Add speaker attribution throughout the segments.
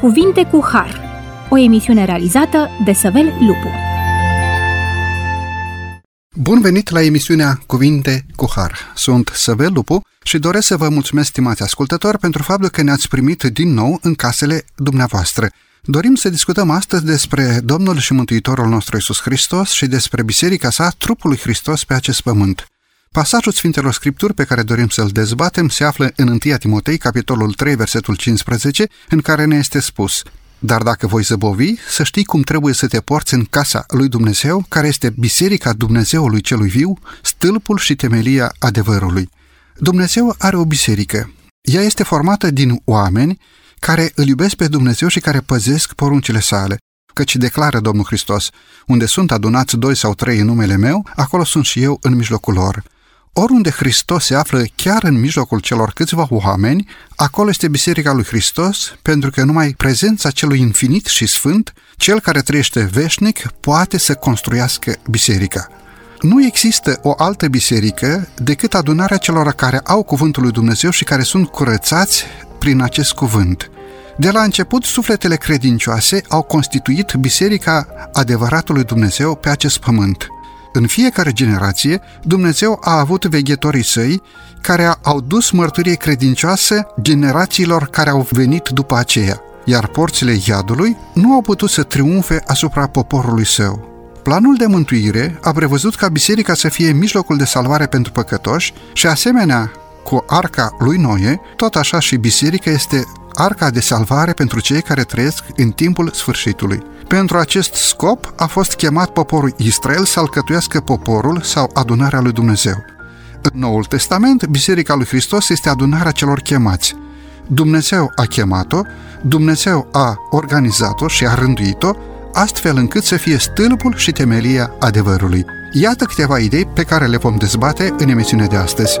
Speaker 1: Cuvinte cu Har, o emisiune realizată de Săvel Lupu.
Speaker 2: Bun venit la emisiunea Cuvinte cu Har. Sunt Săvel Lupu și doresc să vă mulțumesc, stimați ascultători, pentru faptul că ne-ați primit din nou în casele dumneavoastră. Dorim să discutăm astăzi despre Domnul și Mântuitorul nostru Isus Hristos și despre biserica sa, trupul lui Hristos pe acest pământ. Pasajul Sfintelor Scripturi pe care dorim să-l dezbatem se află în 1 Timotei, capitolul 3, versetul 15, în care ne este spus Dar dacă voi zăbovi, să știi cum trebuie să te porți în casa lui Dumnezeu, care este biserica Dumnezeului celui viu, stâlpul și temelia adevărului. Dumnezeu are o biserică. Ea este formată din oameni care îl iubesc pe Dumnezeu și care păzesc poruncile sale. Căci declară Domnul Hristos, unde sunt adunați doi sau trei în numele meu, acolo sunt și eu în mijlocul lor. Oriunde Hristos se află chiar în mijlocul celor câțiva oameni, acolo este Biserica lui Hristos, pentru că numai prezența celui infinit și sfânt, cel care trăiește veșnic, poate să construiască biserica. Nu există o altă biserică decât adunarea celor care au cuvântul lui Dumnezeu și care sunt curățați prin acest cuvânt. De la început, sufletele credincioase au constituit biserica adevăratului Dumnezeu pe acest pământ – în fiecare generație, Dumnezeu a avut veghetorii săi care au dus mărturie credincioasă generațiilor care au venit după aceea, iar porțile iadului nu au putut să triumfe asupra poporului său. Planul de mântuire a prevăzut ca biserica să fie mijlocul de salvare pentru păcătoși și asemenea cu arca lui Noe, tot așa și biserica este arca de salvare pentru cei care trăiesc în timpul sfârșitului. Pentru acest scop a fost chemat poporul Israel să alcătuiască poporul sau adunarea lui Dumnezeu. În Noul Testament, Biserica lui Hristos este adunarea celor chemați. Dumnezeu a chemat-o, Dumnezeu a organizat-o și a rânduit-o, astfel încât să fie stâlpul și temelia adevărului. Iată câteva idei pe care le vom dezbate în emisiunea de astăzi.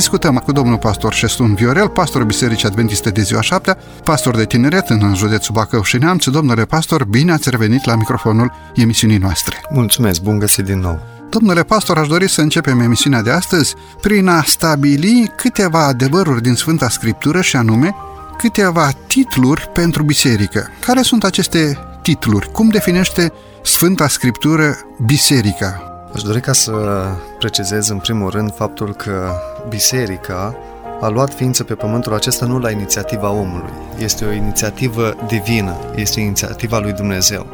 Speaker 2: Discutăm cu domnul pastor Șestun Viorel, pastor Bisericii Adventiste de ziua 7, pastor de tineret în județul Bacău și Neamț. Domnule pastor, bine ați revenit la microfonul emisiunii noastre.
Speaker 3: Mulțumesc, bun găsit din nou.
Speaker 2: Domnule pastor, aș dori să începem emisiunea de astăzi prin a stabili câteva adevăruri din Sfânta Scriptură și anume câteva titluri pentru biserică. Care sunt aceste titluri? Cum definește Sfânta Scriptură biserica?
Speaker 3: Aș dori ca să precizez în primul rând faptul că biserica a luat ființă pe pământul acesta nu la inițiativa omului. Este o inițiativă divină, este inițiativa lui Dumnezeu.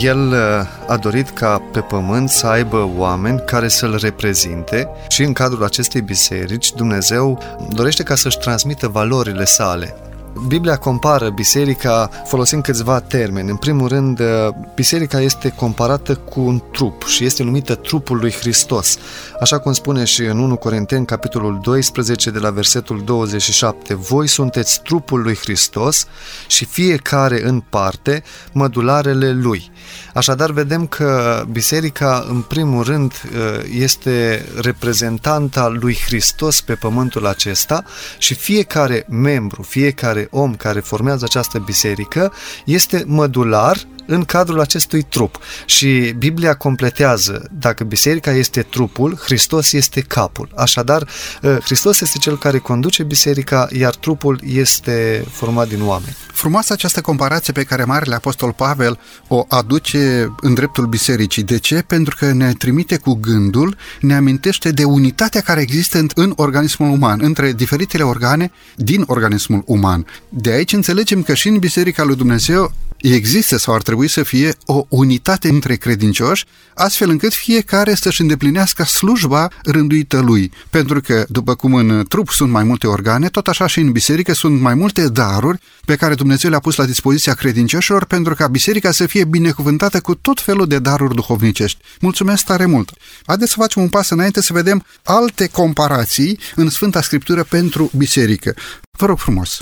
Speaker 3: El uh, a dorit ca pe pământ să aibă oameni care să-L reprezinte și în cadrul acestei biserici Dumnezeu dorește ca să-și transmită valorile sale. Biblia compară biserica folosind câțiva termeni. În primul rând, uh, biserica este comparată cu un trup și este numită trupul lui Hristos. Așa cum spune și în 1 Corinteni, capitolul 12, de la versetul 27. Voi sunteți trupul lui Hristos și fiecare în parte mădularele lui. Așadar, vedem că biserica, în primul rând, uh, este reprezentanta lui Hristos pe pământul acesta și fiecare membru, fiecare om care formează această biserică este mădular în cadrul acestui trup. Și Biblia completează, dacă biserica este trupul, Hristos este capul. Așadar, ă, Hristos este cel care conduce biserica, iar trupul este format din oameni.
Speaker 2: Frumoasă această comparație pe care Marele Apostol Pavel o aduce în dreptul bisericii. De ce? Pentru că ne trimite cu gândul, ne amintește de unitatea care există în organismul uman, între diferitele organe din organismul uman. De aici înțelegem că și în Biserica lui Dumnezeu există sau ar trebui să fie o unitate între credincioși, astfel încât fiecare să-și îndeplinească slujba rânduită lui. Pentru că, după cum în trup sunt mai multe organe, tot așa și în biserică sunt mai multe daruri pe care Dumnezeu le-a pus la dispoziția credincioșilor pentru ca biserica să fie binecuvântată cu tot felul de daruri duhovnicești. Mulțumesc tare mult! Haideți să facem un pas înainte să vedem alte comparații în Sfânta Scriptură pentru biserică. Vă rog frumos!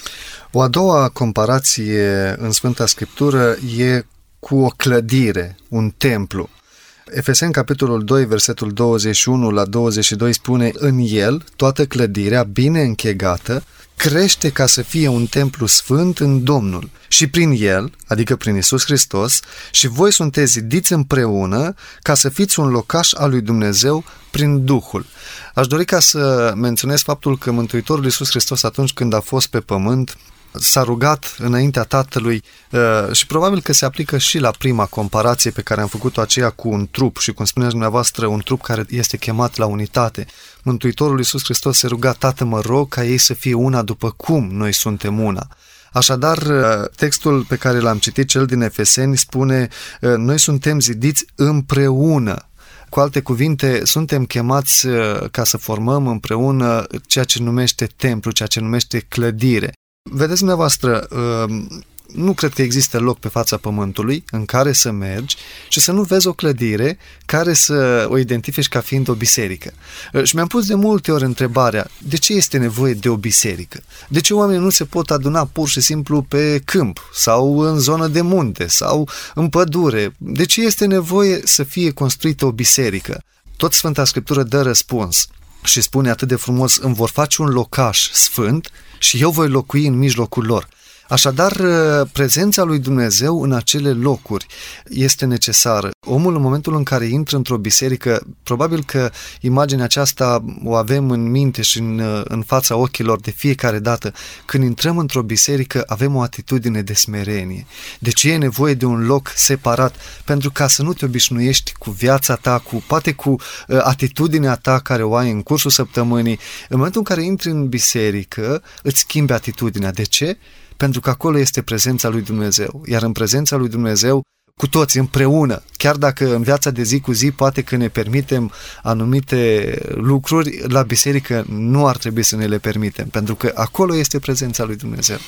Speaker 3: O a doua comparație în Sfânta Scriptură e cu o clădire, un templu. Efeseni, capitolul 2, versetul 21 la 22 spune În el, toată clădirea, bine închegată, crește ca să fie un templu sfânt în Domnul. Și prin El, adică prin Isus Hristos, și voi sunteți zidiți împreună ca să fiți un locaș al lui Dumnezeu prin Duhul. Aș dori ca să menționez faptul că Mântuitorul Isus Hristos atunci când a fost pe pământ s-a rugat înaintea Tatălui uh, și probabil că se aplică și la prima comparație pe care am făcut-o aceea cu un trup și cum spuneți dumneavoastră, un trup care este chemat la unitate. Mântuitorul Iisus Hristos se ruga, Tată, mă rog ca ei să fie una după cum noi suntem una. Așadar, uh, textul pe care l-am citit, cel din Efeseni, spune uh, noi suntem zidiți împreună. Cu alte cuvinte, suntem chemați ca să formăm împreună ceea ce numește templu, ceea ce numește clădire. Vedeți dumneavoastră, um, nu cred că există loc pe fața pământului în care să mergi și să nu vezi o clădire care să o identifici ca fiind o biserică. Uh, și mi-am pus de multe ori întrebarea, de ce este nevoie de o biserică? De ce oamenii nu se pot aduna pur și simplu pe câmp sau în zonă de munte sau în pădure? De ce este nevoie să fie construită o biserică? Tot Sfânta Scriptură dă răspuns și spune atât de frumos, îmi vor face un locaș sfânt și eu voi locui în mijlocul lor. Așadar, uh, prezența lui Dumnezeu în acele locuri este necesară. Omul, în momentul în care intră într-o biserică, probabil că imaginea aceasta o avem în minte și în, uh, în fața ochilor de fiecare dată. Când intrăm într-o biserică, avem o atitudine de smerenie. Deci e nevoie de un loc separat, pentru ca să nu te obișnuiești cu viața ta, cu poate cu uh, atitudinea ta care o ai în cursul săptămânii. În momentul în care intri în biserică, îți schimbi atitudinea. De ce? Pentru că acolo este prezența lui Dumnezeu. Iar în prezența lui Dumnezeu, cu toți, împreună, chiar dacă în viața de zi cu zi poate că ne permitem anumite lucruri, la biserică nu ar trebui să ne le permitem, pentru că acolo este prezența lui Dumnezeu.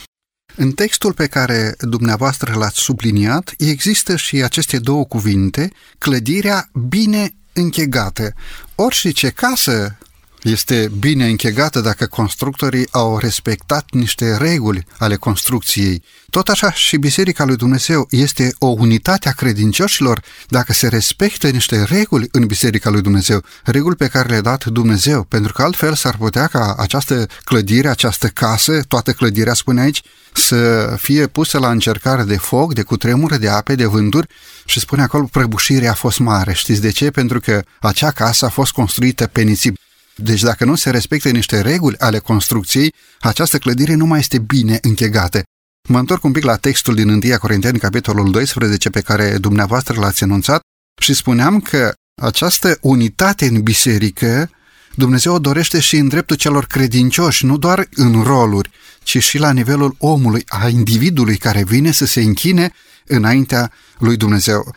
Speaker 2: În textul pe care dumneavoastră l-ați subliniat, există și aceste două cuvinte, clădirea bine închegată. Orice casă este bine închegată dacă constructorii au respectat niște reguli ale construcției. Tot așa și Biserica lui Dumnezeu este o unitate a credincioșilor dacă se respectă niște reguli în Biserica lui Dumnezeu, reguli pe care le-a dat Dumnezeu, pentru că altfel s-ar putea ca această clădire, această casă, toată clădirea, spune aici, să fie pusă la încercare de foc, de cutremure, de ape, de vânduri și spune acolo prăbușirea a fost mare. Știți de ce? Pentru că acea casă a fost construită pe nisip. Deci dacă nu se respectă niște reguli ale construcției, această clădire nu mai este bine închegată. Mă întorc un pic la textul din 1 Corinteni, capitolul 12, pe care dumneavoastră l-ați enunțat și spuneam că această unitate în biserică Dumnezeu o dorește și în dreptul celor credincioși, nu doar în roluri, ci și la nivelul omului, a individului care vine să se închine înaintea lui Dumnezeu.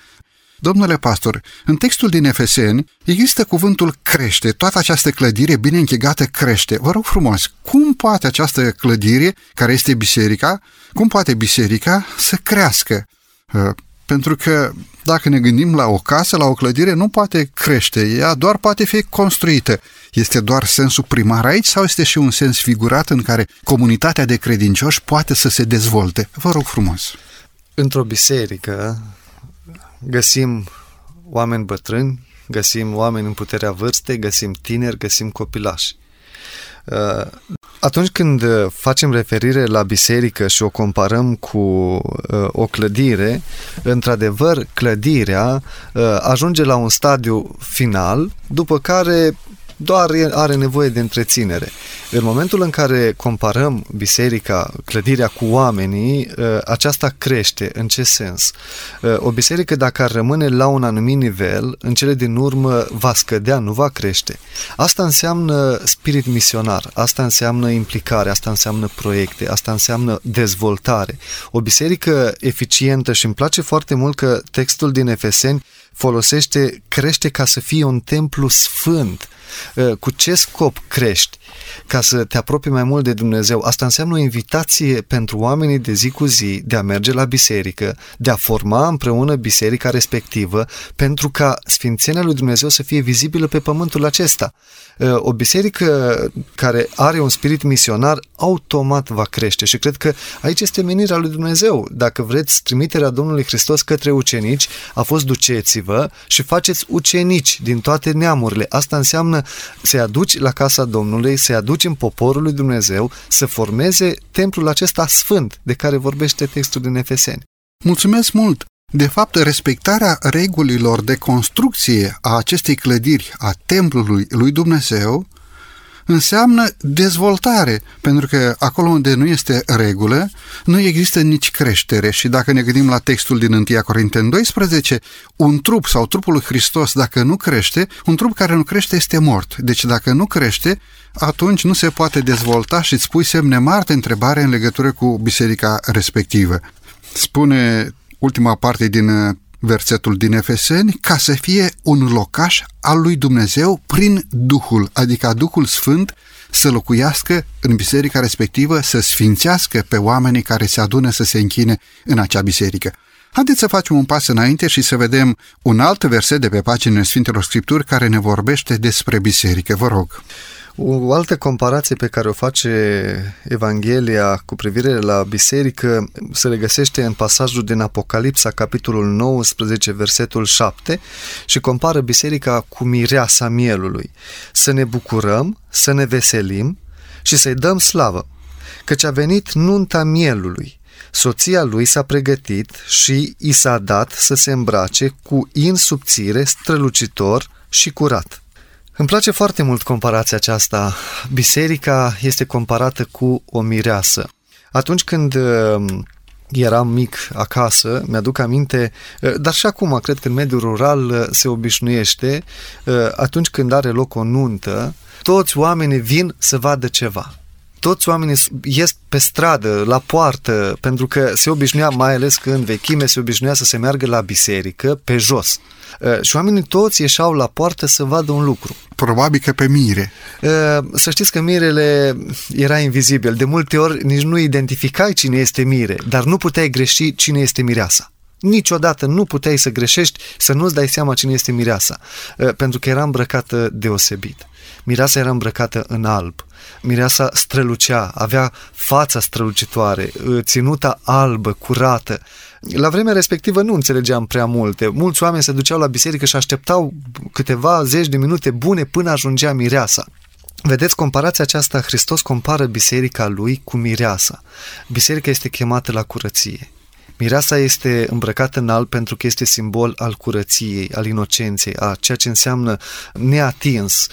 Speaker 2: Domnule pastor, în textul din Efeseni există cuvântul crește, toată această clădire bine închegată crește. Vă rog frumos, cum poate această clădire, care este biserica, cum poate biserica să crească? Uh, pentru că dacă ne gândim la o casă, la o clădire, nu poate crește, ea doar poate fi construită. Este doar sensul primar aici sau este și un sens figurat în care comunitatea de credincioși poate să se dezvolte? Vă rog frumos.
Speaker 3: Într-o biserică, găsim oameni bătrâni, găsim oameni în puterea vârstei, găsim tineri, găsim copilași. Uh, atunci când facem referire la biserică și o comparăm cu uh, o clădire, într-adevăr, clădirea uh, ajunge la un stadiu final, după care doar are nevoie de întreținere. În momentul în care comparăm biserica, clădirea cu oamenii, ă, aceasta crește. În ce sens? Ă, o biserică, dacă ar rămâne la un anumit nivel, în cele din urmă va scădea, nu va crește. Asta înseamnă spirit misionar, asta înseamnă implicare, asta înseamnă proiecte, asta înseamnă dezvoltare. O biserică eficientă și îmi place foarte mult că textul din Efeseni folosește crește ca să fie un templu sfânt Uh, cu ce scop crești? Ca să te apropii mai mult de Dumnezeu. Asta înseamnă o invitație pentru oamenii de zi cu zi de a merge la biserică, de a forma împreună biserica respectivă, pentru ca Sfințenia lui Dumnezeu să fie vizibilă pe pământul acesta. Uh, o biserică care are un spirit misionar automat va crește și cred că aici este menirea lui Dumnezeu. Dacă vreți, trimiterea Domnului Hristos către ucenici a fost duceți-vă și faceți ucenici din toate neamurile. Asta înseamnă să-i aduci la casa Domnului, să-i aduci în poporul lui Dumnezeu, să formeze templul acesta sfânt de care vorbește textul din Efeseni.
Speaker 2: Mulțumesc mult! De fapt, respectarea regulilor de construcție a acestei clădiri, a templului lui Dumnezeu, înseamnă dezvoltare, pentru că acolo unde nu este regulă, nu există nici creștere și dacă ne gândim la textul din 1 Corinteni 12, un trup sau trupul lui Hristos, dacă nu crește, un trup care nu crește este mort. Deci dacă nu crește, atunci nu se poate dezvolta și îți pui semne mari de întrebare în legătură cu biserica respectivă. Spune ultima parte din uh, versetul din Efeseni, ca să fie un locaș al lui Dumnezeu prin Duhul, adică Duhul Sfânt să locuiască în biserica respectivă, să sfințească pe oamenii care se adună să se închine în acea biserică. Haideți să facem un pas înainte și să vedem un alt verset de pe paginile Sfintelor Scripturi care ne vorbește despre biserică. Vă rog.
Speaker 3: O altă comparație pe care o face Evanghelia cu privire la biserică se regăsește în pasajul din Apocalipsa, capitolul 19, versetul 7 și compară biserica cu mireasa mielului. Să ne bucurăm, să ne veselim și să-i dăm slavă, căci a venit nunta mielului. Soția lui s-a pregătit și i s-a dat să se îmbrace cu in subțire, strălucitor și curat. Îmi place foarte mult comparația aceasta. Biserica este comparată cu o mireasă. Atunci când uh, eram mic acasă, mi-aduc aminte, uh, dar și acum, cred că în mediul rural uh, se obișnuiește, atunci când are loc o nuntă, toți oamenii vin să vadă ceva toți oamenii ies pe stradă, la poartă, pentru că se obișnuia, mai ales că în vechime se obișnuia să se meargă la biserică pe jos. Uh, și oamenii toți ieșeau la poartă să vadă un lucru.
Speaker 2: Probabil că pe mire.
Speaker 3: Uh, să știți că mirele era invizibil. De multe ori nici nu identificai cine este mire, dar nu puteai greși cine este mireasa. Niciodată nu puteai să greșești, să nu-ți dai seama cine este mireasa, uh, pentru că era îmbrăcată deosebit. Mireasa era îmbrăcată în alb. Mireasa strălucea, avea fața strălucitoare, ținuta albă, curată. La vremea respectivă nu înțelegeam prea multe. Mulți oameni se duceau la biserică și așteptau câteva zeci de minute bune până ajungea mireasa. Vedeți, comparația aceasta, Hristos compară biserica lui cu mireasa. Biserica este chemată la curăție. Mireasa este îmbrăcată în alb pentru că este simbol al curăției, al inocenței, a ceea ce înseamnă neatins.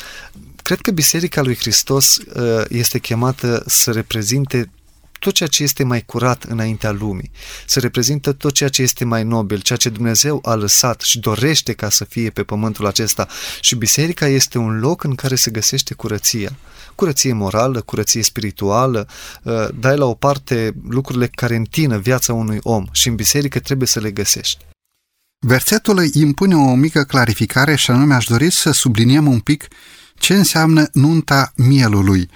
Speaker 3: Cred că Biserica lui Hristos uh, este chemată să reprezinte tot ceea ce este mai curat înaintea lumii, să reprezintă tot ceea ce este mai nobil, ceea ce Dumnezeu a lăsat și dorește ca să fie pe pământul acesta. Și biserica este un loc în care se găsește curăția. Curăție morală, curăție spirituală, uh, dai la o parte lucrurile care întină viața unui om și în biserică trebuie să le găsești.
Speaker 2: Versetul impune o mică clarificare și anume aș dori să subliniem un pic ce înseamnă nunta mielului?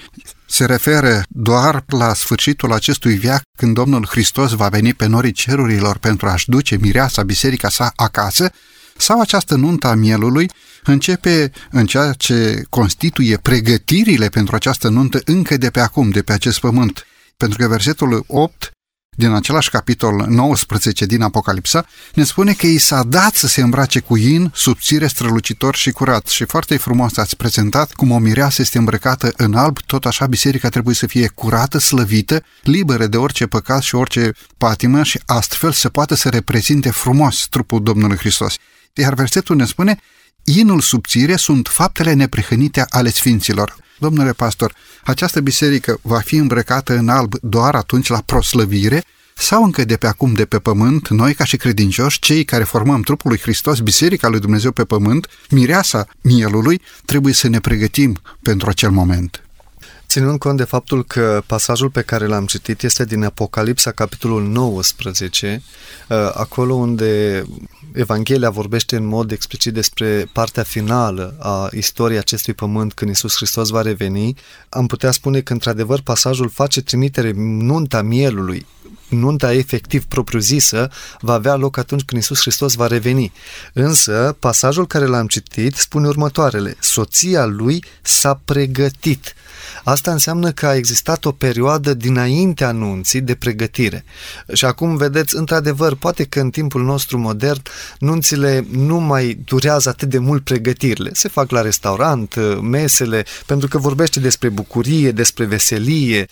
Speaker 2: Se referă doar la sfârșitul acestui viac când Domnul Hristos va veni pe norii cerurilor pentru a-și duce mireasa biserica sa acasă? Sau această nuntă a mielului începe în ceea ce constituie pregătirile pentru această nuntă încă de pe acum, de pe acest pământ? Pentru că versetul 8 din același capitol 19 din Apocalipsa, ne spune că i s-a dat să se îmbrace cu in, subțire, strălucitor și curat. Și foarte frumos ați prezentat cum o mireasă este îmbrăcată în alb, tot așa biserica trebuie să fie curată, slăvită, liberă de orice păcat și orice patimă și astfel să poată să reprezinte frumos trupul Domnului Hristos. Iar versetul ne spune, inul subțire sunt faptele neprihănite ale sfinților. Domnule pastor, această biserică va fi îmbrăcată în alb doar atunci la proslăvire sau încă de pe acum de pe pământ, noi ca și credincioși, cei care formăm trupul lui Hristos, Biserica lui Dumnezeu pe pământ, mireasa mielului, trebuie să ne pregătim pentru acel moment.
Speaker 3: Ținând cont de faptul că pasajul pe care l-am citit este din Apocalipsa, capitolul 19, uh, acolo unde Evanghelia vorbește în mod explicit despre partea finală a istoriei acestui pământ când Isus Hristos va reveni, am putea spune că într-adevăr pasajul face trimitere nunta mielului nunta efectiv propriu-zisă va avea loc atunci când Isus Hristos va reveni. Însă, pasajul care l-am citit spune următoarele. Soția lui s-a pregătit. Asta înseamnă că a existat o perioadă dinainte anunții de pregătire. Și acum vedeți, într-adevăr, poate că în timpul nostru modern nunțile nu mai durează atât de mult pregătirile. Se fac la restaurant, mesele, pentru că vorbește despre bucurie, despre veselie.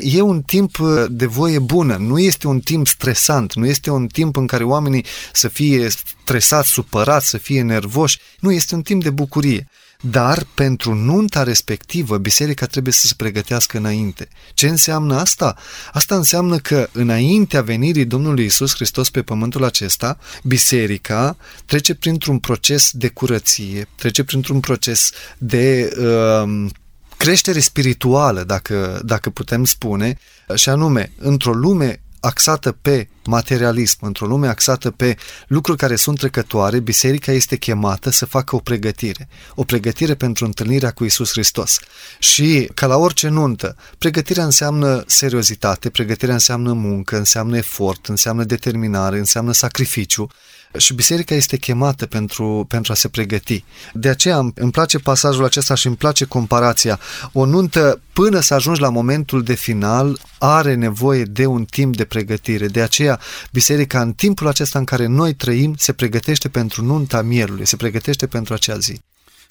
Speaker 3: E un timp de voie bună, nu este un timp stresant, nu este un timp în care oamenii să fie stresați, supărați, să fie nervoși. Nu, este un timp de bucurie. Dar pentru nunta respectivă, biserica trebuie să se pregătească înainte. Ce înseamnă asta? Asta înseamnă că înaintea venirii Domnului Isus Hristos pe pământul acesta, biserica trece printr-un proces de curăție, trece printr-un proces de uh, creștere spirituală, dacă, dacă putem spune, și anume, într-o lume axată pe materialism, într-o lume axată pe lucruri care sunt trecătoare, biserica este chemată să facă o pregătire. O pregătire pentru întâlnirea cu Isus Hristos. Și, ca la orice nuntă, pregătirea înseamnă seriozitate, pregătirea înseamnă muncă, înseamnă efort, înseamnă determinare, înseamnă sacrificiu și biserica este chemată pentru, pentru a se pregăti. De aceea îmi place pasajul acesta și îmi place comparația. O nuntă, până să ajungi la momentul de final, are nevoie de un timp de pregătire. De aceea, biserica, în timpul acesta în care noi trăim, se pregătește pentru nunta mielului, se pregătește pentru acea zi.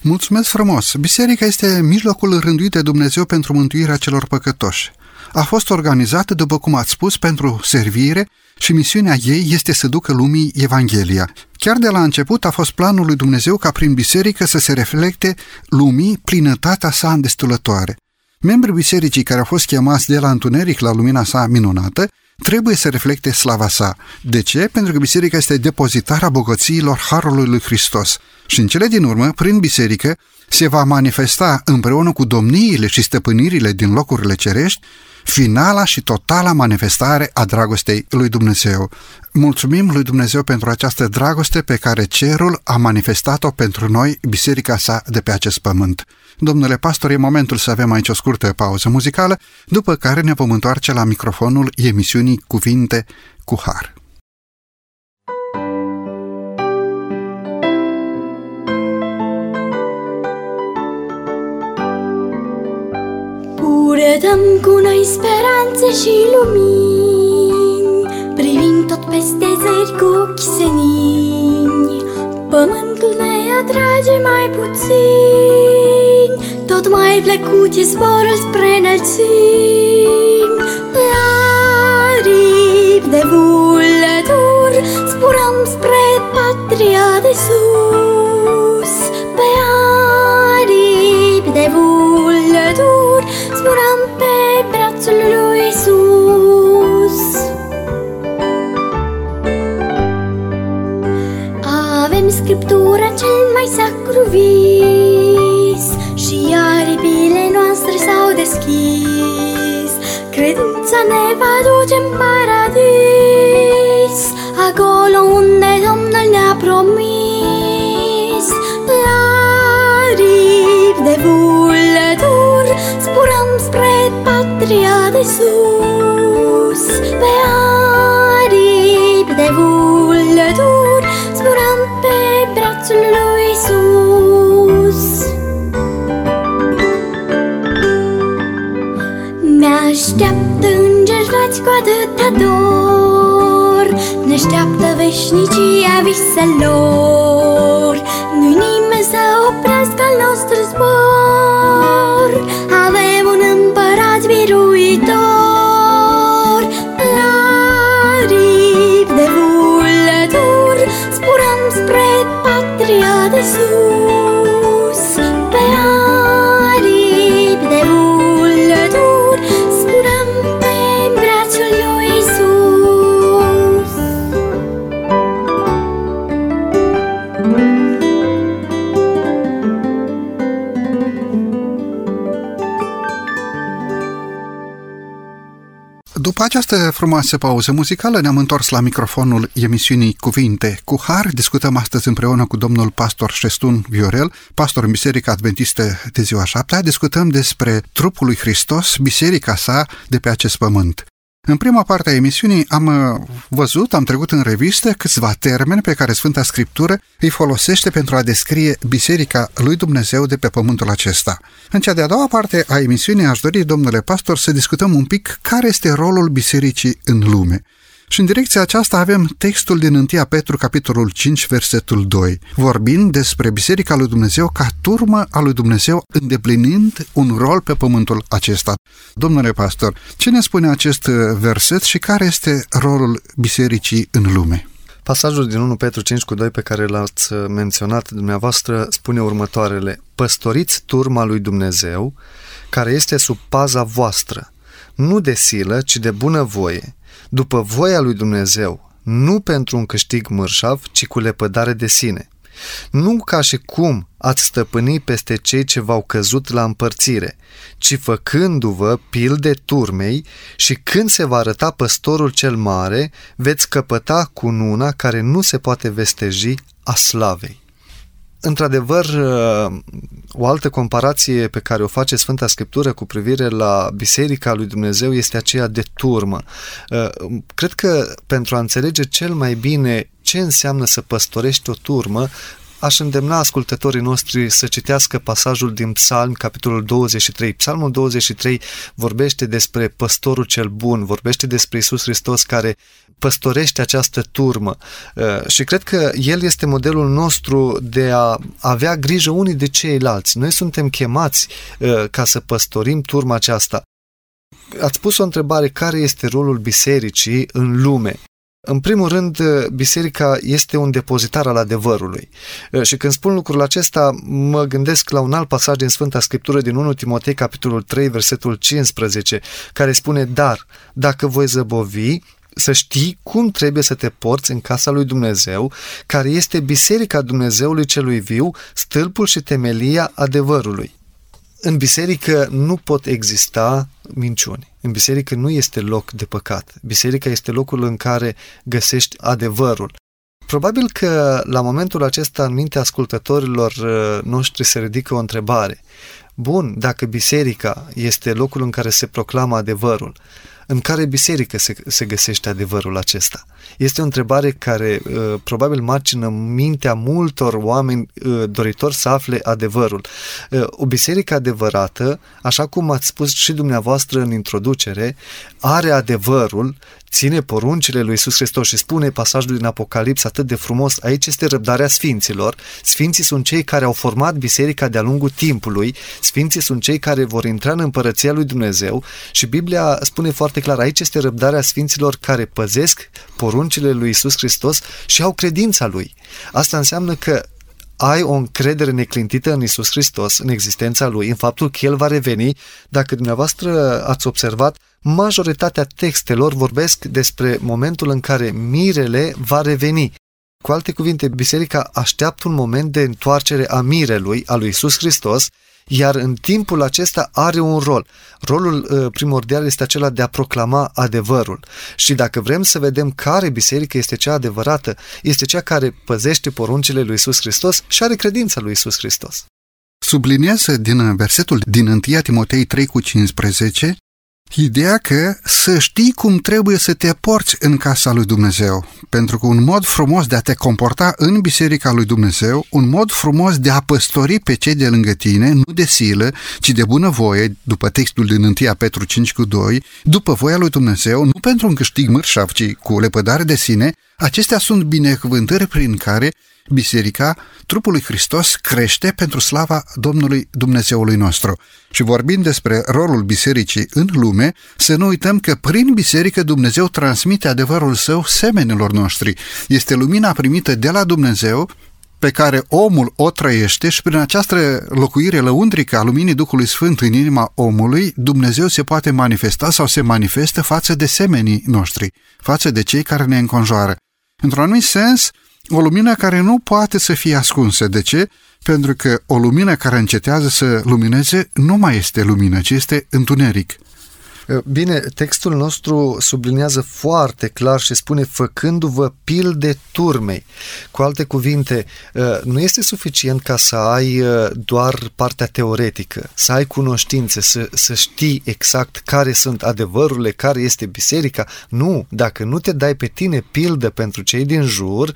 Speaker 2: Mulțumesc frumos! Biserica este mijlocul rânduit de Dumnezeu pentru mântuirea celor păcătoși. A fost organizată, după cum ați spus, pentru servire și misiunea ei este să ducă lumii Evanghelia. Chiar de la început a fost planul lui Dumnezeu ca prin biserică să se reflecte lumii plinătatea sa îndestulătoare. Membrii bisericii care au fost chemați de la întuneric la lumina sa minunată trebuie să reflecte slava sa. De ce? Pentru că biserica este depozitarea bogățiilor Harului lui Hristos. Și în cele din urmă, prin biserică, se va manifesta împreună cu domniile și stăpânirile din locurile cerești finala și totala manifestare a dragostei lui Dumnezeu. Mulțumim lui Dumnezeu pentru această dragoste pe care cerul a manifestat-o pentru noi, biserica sa de pe acest pământ. Domnule pastor, e momentul să avem aici o scurtă pauză muzicală, după care ne vom întoarce la microfonul emisiunii Cuvinte cu Har.
Speaker 4: Purătăm cu noi speranțe și lumini, Privind tot peste zări cu ochi senini. Pământul ne atrage mai puțin, Tot mai plăcut e zborul spre înălțimi. Pe aripi de vulătur, mai sacru vis Și aripile noastre s-au deschis. Credința ne va duce în paradis Acolo unde Domnul ne-a promis. La aripi de vulătur Spurăm spre patria de sus Pe aripi îngeri luați cu atâta dor. Ne așteaptă veșnicia viselor. Nu-i nimeni să oprească al nostru zbor
Speaker 2: această frumoasă pauză muzicală ne-am întors la microfonul emisiunii Cuvinte cu Har. Discutăm astăzi împreună cu domnul pastor Șestun Viorel, pastor în Biserica Adventistă de ziua șaptea. Discutăm despre trupul lui Hristos, biserica sa de pe acest pământ. În prima parte a emisiunii am uh, văzut, am trecut în revistă câțiva termeni pe care Sfânta Scriptură îi folosește pentru a descrie Biserica lui Dumnezeu de pe pământul acesta. În cea de-a doua parte a emisiunii aș dori, domnule pastor, să discutăm un pic care este rolul Bisericii în lume. Și în direcția aceasta avem textul din 1 Petru, capitolul 5, versetul 2, vorbind despre Biserica lui Dumnezeu ca turmă a lui Dumnezeu îndeplinind un rol pe pământul acesta. Domnule pastor, ce ne spune acest verset și care este rolul Bisericii în lume?
Speaker 3: Pasajul din 1 Petru 5 cu 2 pe care l-ați menționat dumneavoastră spune următoarele. Păstoriți turma lui Dumnezeu, care este sub paza voastră, nu de silă, ci de bună voie, după voia lui Dumnezeu, nu pentru un câștig mărșav, ci cu lepădare de sine. Nu ca și cum ați stăpâni peste cei ce v-au căzut la împărțire, ci făcându-vă pilde turmei și când se va arăta păstorul cel mare, veți căpăta cu nuna care nu se poate vesteji a slavei. Într-adevăr, uh, o altă comparație pe care o face Sfânta Scriptură cu privire la Biserica lui Dumnezeu este aceea de turmă. Uh, cred că pentru a înțelege cel mai bine ce înseamnă să păstorești o turmă, aș îndemna ascultătorii noștri să citească pasajul din Psalm, capitolul 23. Psalmul 23 vorbește despre păstorul cel bun, vorbește despre Isus Hristos care păstorește această turmă uh, și cred că El este modelul nostru de a avea grijă unii de ceilalți. Noi suntem chemați uh, ca să păstorim turma aceasta. Ați pus o întrebare, care este rolul bisericii în lume? În primul rând, biserica este un depozitar al adevărului. Și când spun lucrul acesta, mă gândesc la un alt pasaj din Sfânta Scriptură din 1 Timotei, capitolul 3, versetul 15, care spune, Dar, dacă voi zăbovi, să știi cum trebuie să te porți în casa lui Dumnezeu, care este biserica Dumnezeului celui viu, stâlpul și temelia adevărului. În biserică nu pot exista minciuni. În biserică nu este loc de păcat. Biserica este locul în care găsești adevărul. Probabil că la momentul acesta în mintea ascultătorilor uh, noștri se ridică o întrebare. Bun, dacă biserica este locul în care se proclamă adevărul, în care biserică se, se găsește adevărul acesta? Este o întrebare care uh, probabil margină mintea multor oameni uh, doritori să afle adevărul. Uh, o biserică adevărată, așa cum ați spus și dumneavoastră în introducere, are adevărul ține poruncile lui Iisus Hristos și spune pasajul din Apocalips atât de frumos, aici este răbdarea sfinților. Sfinții sunt cei care au format biserica de-a lungul timpului, sfinții sunt cei care vor intra în împărăția lui Dumnezeu și Biblia spune foarte clar, aici este răbdarea sfinților care păzesc poruncile lui Iisus Hristos și au credința lui. Asta înseamnă că ai o încredere neclintită în Isus Hristos, în existența Lui, în faptul că El va reveni. Dacă dumneavoastră ați observat, majoritatea textelor vorbesc despre momentul în care mirele va reveni. Cu alte cuvinte, biserica așteaptă un moment de întoarcere a mirelui, a lui Isus Hristos, iar în timpul acesta are un rol. Rolul uh, primordial este acela de a proclama adevărul. Și dacă vrem să vedem care biserică este cea adevărată, este cea care păzește poruncile lui Isus Hristos și are credința lui Isus Hristos.
Speaker 2: Subliniază din versetul din 1 Timotei 3 cu 15 Ideea că să știi cum trebuie să te porți în casa lui Dumnezeu, pentru că un mod frumos de a te comporta în biserica lui Dumnezeu, un mod frumos de a păstori pe cei de lângă tine, nu de silă, ci de bună voie, după textul din 1 Petru 5 cu 2, după voia lui Dumnezeu, nu pentru un câștig mărșav, ci cu lepădare de sine, acestea sunt binecuvântări prin care biserica, trupul lui Hristos, crește pentru slava Domnului Dumnezeului nostru. Și vorbind despre rolul bisericii în lume, să nu uităm că prin biserică Dumnezeu transmite adevărul său semenilor noștri. Este lumina primită de la Dumnezeu, pe care omul o trăiește și prin această locuire lăundrică a luminii Duhului Sfânt în inima omului, Dumnezeu se poate manifesta sau se manifestă față de semenii noștri, față de cei care ne înconjoară. Într-un anumit sens, o lumină care nu poate să fie ascunsă. De ce? Pentru că o lumină care încetează să lumineze nu mai este lumină, ci este întuneric.
Speaker 3: Bine, textul nostru subliniază foarte clar și spune făcându-vă pilde turmei. Cu alte cuvinte, nu este suficient ca să ai doar partea teoretică, să ai cunoștințe, să, să știi exact care sunt adevărurile, care este biserica. Nu, dacă nu te dai pe tine pildă pentru cei din jur,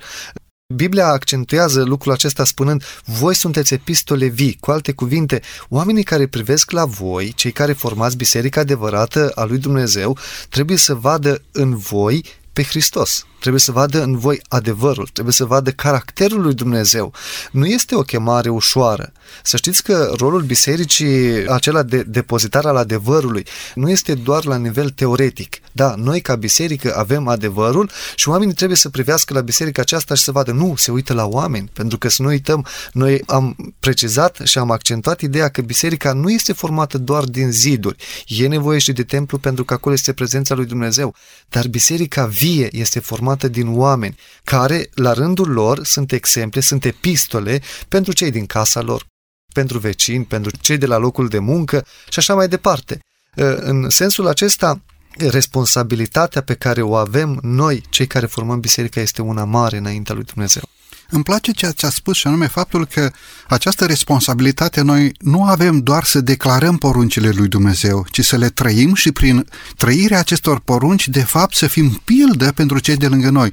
Speaker 3: Biblia accentuează lucrul acesta spunând, voi sunteți epistole vii, cu alte cuvinte, oamenii care privesc la voi, cei care formați biserica adevărată a lui Dumnezeu, trebuie să vadă în voi pe Hristos. Trebuie să vadă în voi adevărul, trebuie să vadă caracterul lui Dumnezeu. Nu este o chemare ușoară. Să știți că rolul bisericii, acela de depozitar al adevărului, nu este doar la nivel teoretic. Da, noi ca biserică avem adevărul și oamenii trebuie să privească la biserica aceasta și să vadă, nu, se uită la oameni, pentru că să nu uităm, noi am precizat și am accentuat ideea că biserica nu este formată doar din ziduri. E nevoie și de templu pentru că acolo este prezența lui Dumnezeu, dar biserica vie este formată formată din oameni, care, la rândul lor, sunt exemple, sunt epistole pentru cei din casa lor, pentru vecini, pentru cei de la locul de muncă și așa mai departe. Ă, în sensul acesta, responsabilitatea pe care o avem noi, cei care formăm biserica, este una mare înaintea lui Dumnezeu.
Speaker 2: Îmi place ceea ce a spus și anume faptul că această responsabilitate noi nu avem doar să declarăm poruncile lui Dumnezeu, ci să le trăim și prin trăirea acestor porunci, de fapt, să fim pildă pentru cei de lângă noi.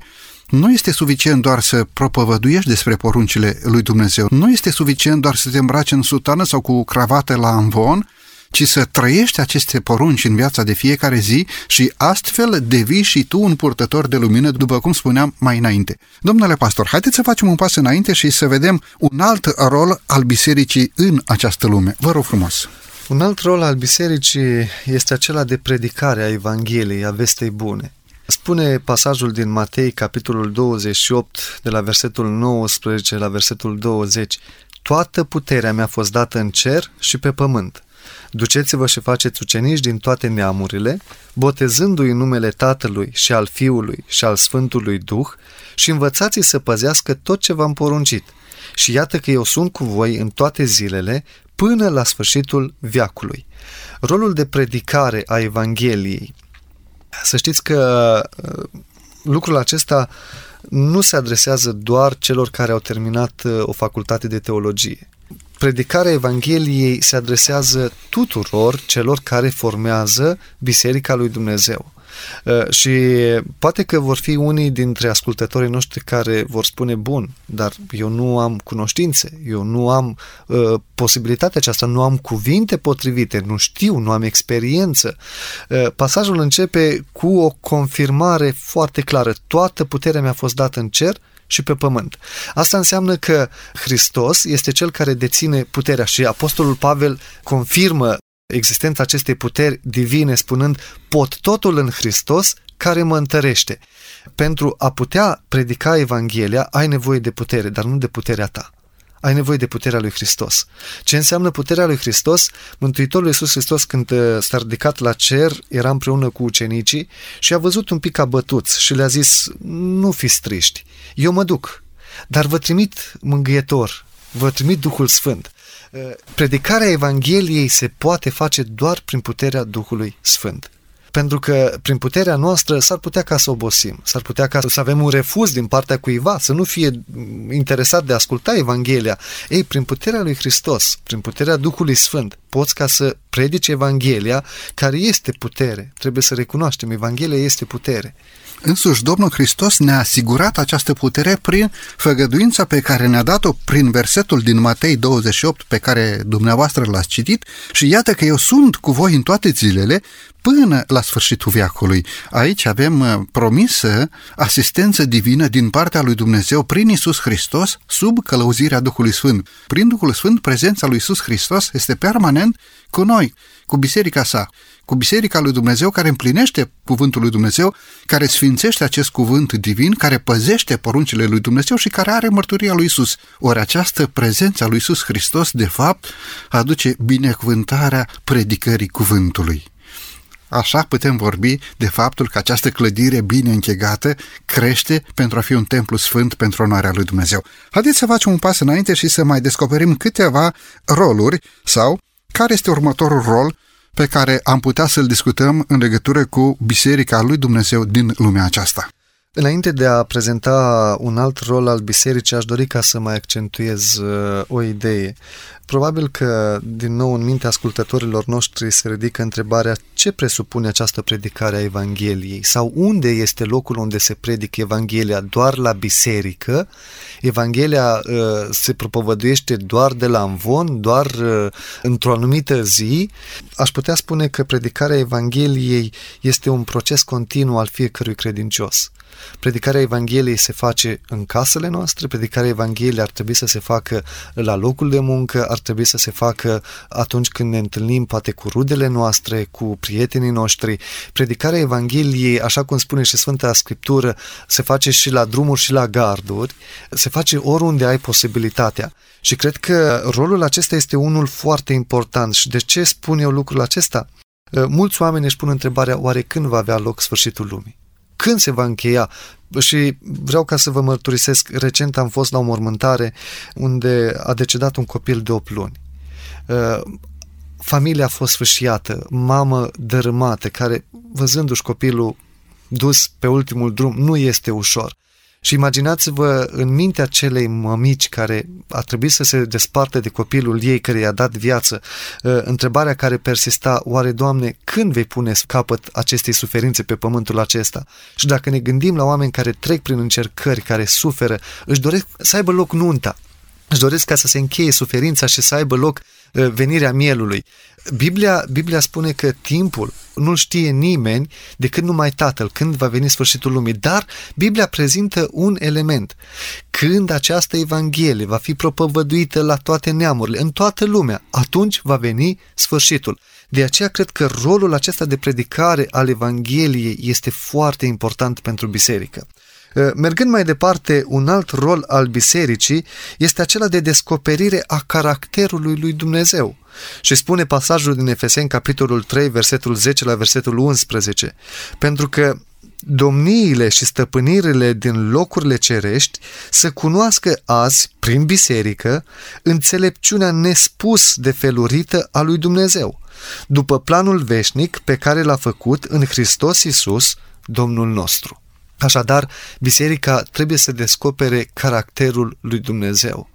Speaker 2: Nu este suficient doar să propovăduiești despre poruncile lui Dumnezeu. Nu este suficient doar să te îmbraci în sutană sau cu cravată la amvon, ci să trăiești aceste porunci în viața de fiecare zi și astfel devii și tu un purtător de lumină, după cum spuneam mai înainte. Domnule pastor, haideți să facem un pas înainte și să vedem un alt rol al bisericii în această lume. Vă rog frumos!
Speaker 3: Un alt rol al bisericii este acela de predicare a Evangheliei, a vestei bune. Spune pasajul din Matei, capitolul 28, de la versetul 19 la versetul 20, Toată puterea mi-a fost dată în cer și pe pământ. Duceți-vă și faceți ucenici din toate neamurile, botezându-i în numele Tatălui și al Fiului și al Sfântului Duh și învățați-i să păzească tot ce v-am poruncit. Și iată că eu sunt cu voi în toate zilele până la sfârșitul viacului. Rolul de predicare a Evangheliei. Să știți că uh, lucrul acesta nu se adresează doar celor care au terminat uh, o facultate de teologie predicarea Evangheliei se adresează tuturor celor care formează Biserica lui Dumnezeu. Uh, și poate că vor fi unii dintre ascultătorii noștri care vor spune, bun, dar eu nu am cunoștințe, eu nu am uh, posibilitatea aceasta, nu am cuvinte potrivite, nu știu, nu am experiență. Uh, pasajul începe cu o confirmare foarte clară. Toată puterea mi-a fost dată în cer și pe pământ. Asta înseamnă că Hristos este cel care deține puterea și Apostolul Pavel confirmă existența acestei puteri divine spunând pot totul în Hristos care mă întărește. Pentru a putea predica Evanghelia ai nevoie de putere, dar nu de puterea ta ai nevoie de puterea lui Hristos. Ce înseamnă puterea lui Hristos? Mântuitorul Iisus Hristos când uh, s-a ridicat la cer, era împreună cu ucenicii și a văzut un pic abătuți și le-a zis, nu fiți triști, eu mă duc, dar vă trimit mângâietor, vă trimit Duhul Sfânt. Uh, predicarea Evangheliei se poate face doar prin puterea Duhului Sfânt pentru că prin puterea noastră s-ar putea ca să obosim, s-ar putea ca să avem un refuz din partea cuiva, să nu fie interesat de a asculta Evanghelia. Ei, prin puterea lui Hristos, prin puterea Duhului Sfânt, poți ca să predici Evanghelia, care este putere. Trebuie să recunoaștem, Evanghelia este putere.
Speaker 2: Însuși, Domnul Hristos ne-a asigurat această putere prin făgăduința pe care ne-a dat-o prin versetul din Matei 28 pe care dumneavoastră l-ați citit și iată că eu sunt cu voi în toate zilele până la sfârșitul viacului. Aici avem uh, promisă asistență divină din partea lui Dumnezeu prin Isus Hristos sub călăuzirea Duhului Sfânt. Prin Duhul Sfânt, prezența lui Isus Hristos este permanent cu noi, cu biserica sa, cu biserica lui Dumnezeu care împlinește cuvântul lui Dumnezeu, care sfințește acest cuvânt divin, care păzește poruncile lui Dumnezeu și care are mărturia lui Isus. Ori această prezență a lui Isus Hristos, de fapt, aduce binecuvântarea predicării cuvântului. Așa putem vorbi de faptul că această clădire bine închegată crește pentru a fi un templu sfânt pentru onoarea lui Dumnezeu. Haideți să facem un pas înainte și să mai descoperim câteva roluri sau care este următorul rol pe care am putea să-l discutăm în legătură cu Biserica lui Dumnezeu din lumea aceasta.
Speaker 3: Înainte de a prezenta un alt rol al bisericii, aș dori ca să mai accentuez uh, o idee. Probabil că, din nou, în mintea ascultătorilor noștri se ridică întrebarea ce presupune această predicare a Evangheliei sau unde este locul unde se predică Evanghelia doar la biserică, Evanghelia uh, se propovăduiește doar de la învon, doar uh, într-o anumită zi. Aș putea spune că predicarea Evangheliei este un proces continuu al fiecărui credincios. Predicarea Evangheliei se face în casele noastre, predicarea Evangheliei ar trebui să se facă la locul de muncă, ar trebui să se facă atunci când ne întâlnim poate cu rudele noastre, cu prietenii noștri. Predicarea Evangheliei, așa cum spune și Sfânta Scriptură, se face și la drumuri și la garduri, se face oriunde ai posibilitatea. Și cred că rolul acesta este unul foarte important. Și de ce spun eu lucrul acesta? Mulți oameni își pun întrebarea oare când va avea loc sfârșitul lumii? Când se va încheia. Și vreau ca să vă mărturisesc, recent am fost la o mormântare unde a decedat un copil de 8 luni. Uh, familia a fost sfârșiată, mamă dărâmată, care, văzându-și copilul dus pe ultimul drum, nu este ușor. Și imaginați-vă în mintea celei mămici care a trebuit să se despartă de copilul ei care i-a dat viață, ă, întrebarea care persista, oare Doamne, când vei pune capăt acestei suferințe pe pământul acesta? Și dacă ne gândim la oameni care trec prin încercări, care suferă, își doresc să aibă loc nunta, își doresc ca să se încheie suferința și să aibă loc ă, venirea mielului. Biblia, Biblia spune că timpul nu știe nimeni decât numai Tatăl, când va veni sfârșitul lumii. Dar Biblia prezintă un element. Când această Evanghelie va fi propovăduită la toate neamurile, în toată lumea, atunci va veni sfârșitul. De aceea cred că rolul acesta de predicare al Evangheliei este foarte important pentru biserică. Mergând mai departe, un alt rol al bisericii este acela de descoperire a caracterului lui Dumnezeu. Și spune pasajul din Efeseni, capitolul 3, versetul 10 la versetul 11, pentru că domniile și stăpânirile din locurile cerești să cunoască azi, prin biserică, înțelepciunea nespus de felurită a lui Dumnezeu, după planul veșnic pe care l-a făcut în Hristos Iisus, Domnul nostru. Așadar, biserica trebuie să descopere caracterul lui Dumnezeu.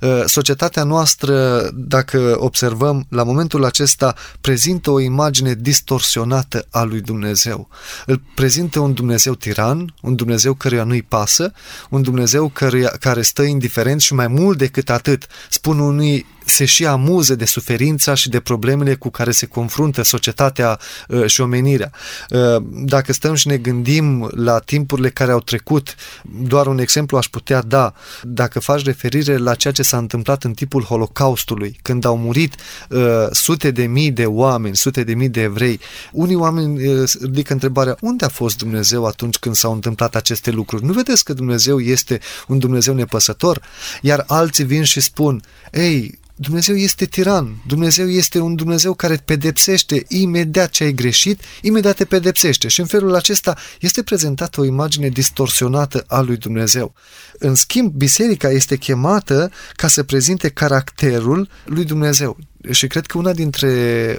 Speaker 3: Uh, societatea noastră, dacă observăm, la momentul acesta prezintă o imagine distorsionată a lui Dumnezeu. Îl prezintă un Dumnezeu tiran, un Dumnezeu căruia nu-i pasă, un Dumnezeu căruia, care stă indiferent și mai mult decât atât, spun unii se și amuză de suferința și de problemele cu care se confruntă societatea uh, și omenirea. Uh, dacă stăm și ne gândim la timpurile care au trecut, doar un exemplu aș putea da. Dacă faci referire la ceea ce s-a întâmplat în tipul Holocaustului, când au murit uh, sute de mii de oameni, sute de mii de evrei, unii oameni uh, ridică întrebarea unde a fost Dumnezeu atunci când s-au întâmplat aceste lucruri? Nu vedeți că Dumnezeu este un Dumnezeu nepăsător? Iar alții vin și spun, ei, Dumnezeu este tiran, Dumnezeu este un Dumnezeu care pedepsește imediat ce ai greșit, imediat te pedepsește. Și în felul acesta este prezentată o imagine distorsionată a lui Dumnezeu. În schimb, biserica este chemată ca să prezinte caracterul lui Dumnezeu și cred că una dintre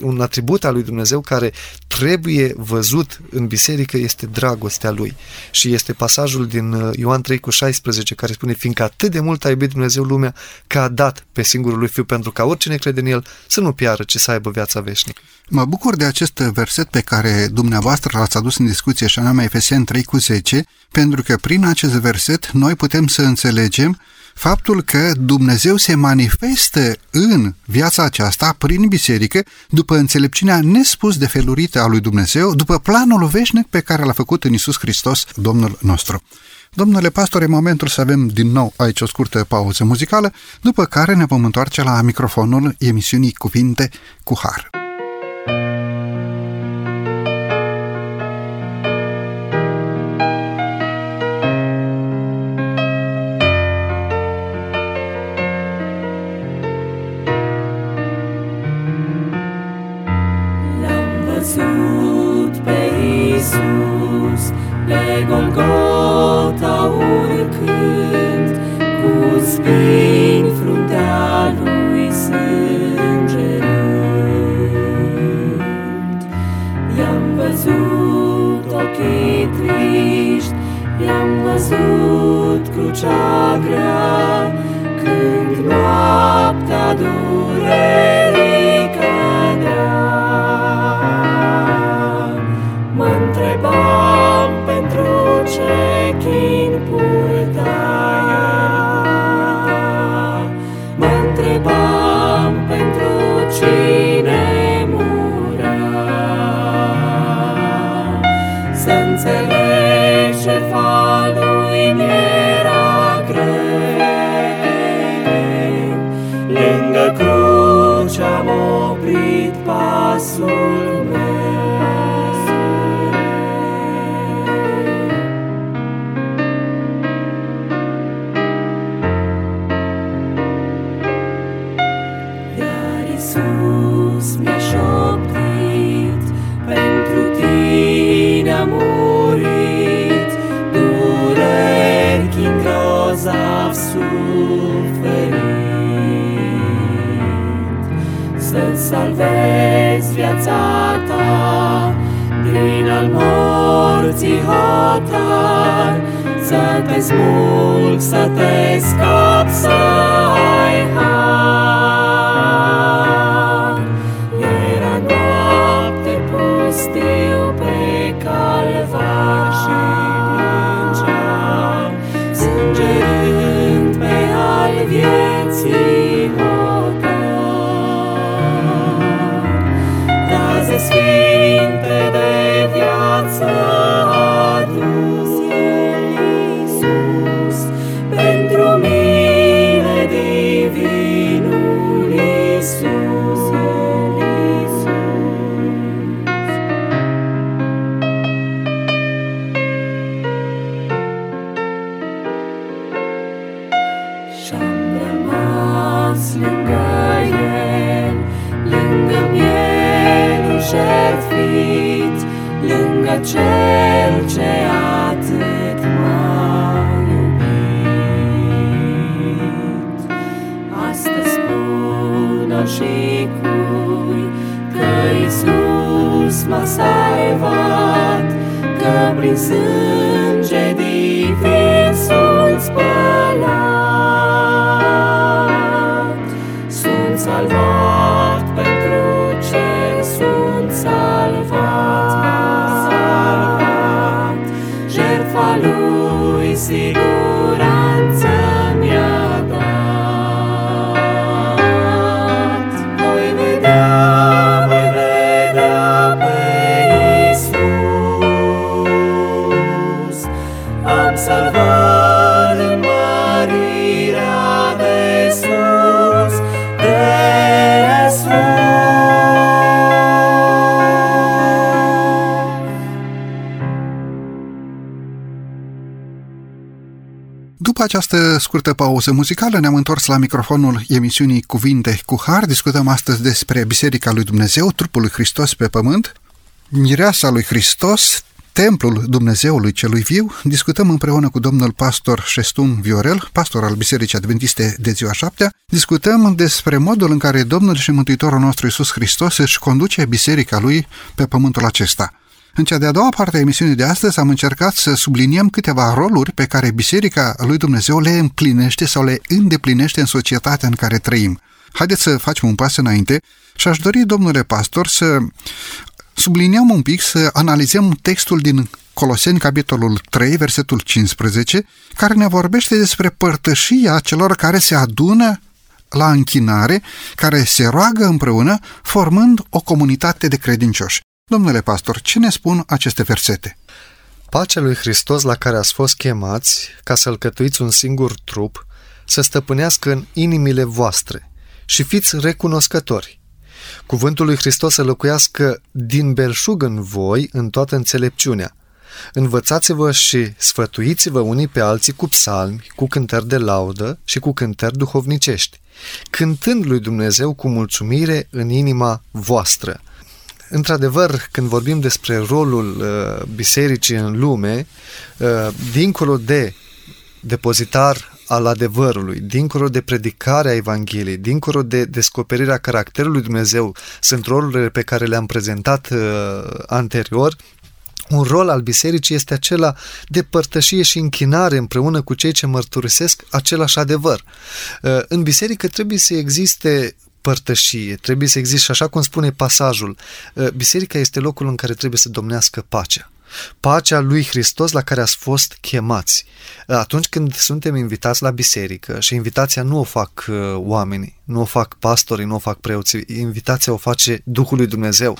Speaker 3: un atribut al lui Dumnezeu care trebuie văzut în biserică este dragostea lui. Și este pasajul din uh, Ioan 3 cu 16 care spune fiindcă atât de mult a iubit Dumnezeu lumea că a dat pe singurul lui Fiu pentru ca oricine crede în El să nu piară, ci să aibă viața veșnică.
Speaker 2: Mă bucur de acest verset pe care dumneavoastră l-ați adus în discuție și anume Efeseni 3 cu 10, pentru că prin acest verset noi putem să înțelegem faptul că Dumnezeu se manifestă în viața aceasta, prin biserică, după înțelepciunea nespus de felurită a lui Dumnezeu, după planul veșnic pe care l-a făcut în Isus Hristos, Domnul nostru. Domnule pastor, e momentul să avem din nou aici o scurtă pauză muzicală, după care ne vom întoarce la microfonul emisiunii Cuvinte cu Har.
Speaker 5: pe Golgota urcând, cu spini fruntea lui sângerând. I-am văzut ochii triști, i-am văzut crucea grea, când
Speaker 6: noaptea durerea, scurtă pauză muzicală ne-am întors la microfonul emisiunii Cuvinte cu Har. Discutăm astăzi despre Biserica lui Dumnezeu, trupul lui Hristos pe pământ, mireasa lui Hristos, templul Dumnezeului celui viu. Discutăm împreună cu domnul pastor Șestun Viorel, pastor al Bisericii Adventiste de ziua șaptea. Discutăm despre modul în care Domnul și Mântuitorul nostru Iisus Hristos își conduce biserica lui pe pământul acesta. În cea de-a doua parte a emisiunii de astăzi am încercat să subliniem câteva roluri pe care Biserica lui Dumnezeu le împlinește sau le îndeplinește în societatea în care trăim. Haideți să facem un pas înainte și aș dori, domnule pastor, să subliniem un pic, să analizăm textul din Coloseni, capitolul 3, versetul 15, care ne vorbește despre părtășia celor care se adună la închinare, care se roagă împreună, formând o comunitate de credincioși. Domnule pastor, ce ne spun aceste versete?
Speaker 3: Pacea lui Hristos la care ați fost chemați, ca să alcătuiți un singur trup, să stăpânească în inimile voastre și fiți recunoscători. Cuvântul lui Hristos să locuiască din belșug în voi în toată înțelepciunea. Învățați-vă și sfătuiți-vă unii pe alții cu psalmi, cu cântări de laudă și cu cântări duhovnicești, cântând lui Dumnezeu cu mulțumire în inima voastră. Într-adevăr, când vorbim despre rolul uh, bisericii în lume, uh, dincolo de depozitar al adevărului, dincolo de predicarea Evangheliei, dincolo de descoperirea caracterului Dumnezeu, sunt rolurile pe care le-am prezentat uh, anterior, Un rol al bisericii este acela de părtășie și închinare împreună cu cei ce mărturisesc același adevăr. Uh, În biserică trebuie să existe părtășie, trebuie să existe, și așa cum spune pasajul, uh, biserica este locul în care trebuie să domnească pacea. Pacea lui Hristos la care ați fost chemați. Uh, Atunci când suntem invitați la biserică și invitația nu o fac uh, oamenii, nu o fac pastorii, nu o fac preoții, invitația o face Duhul lui Dumnezeu.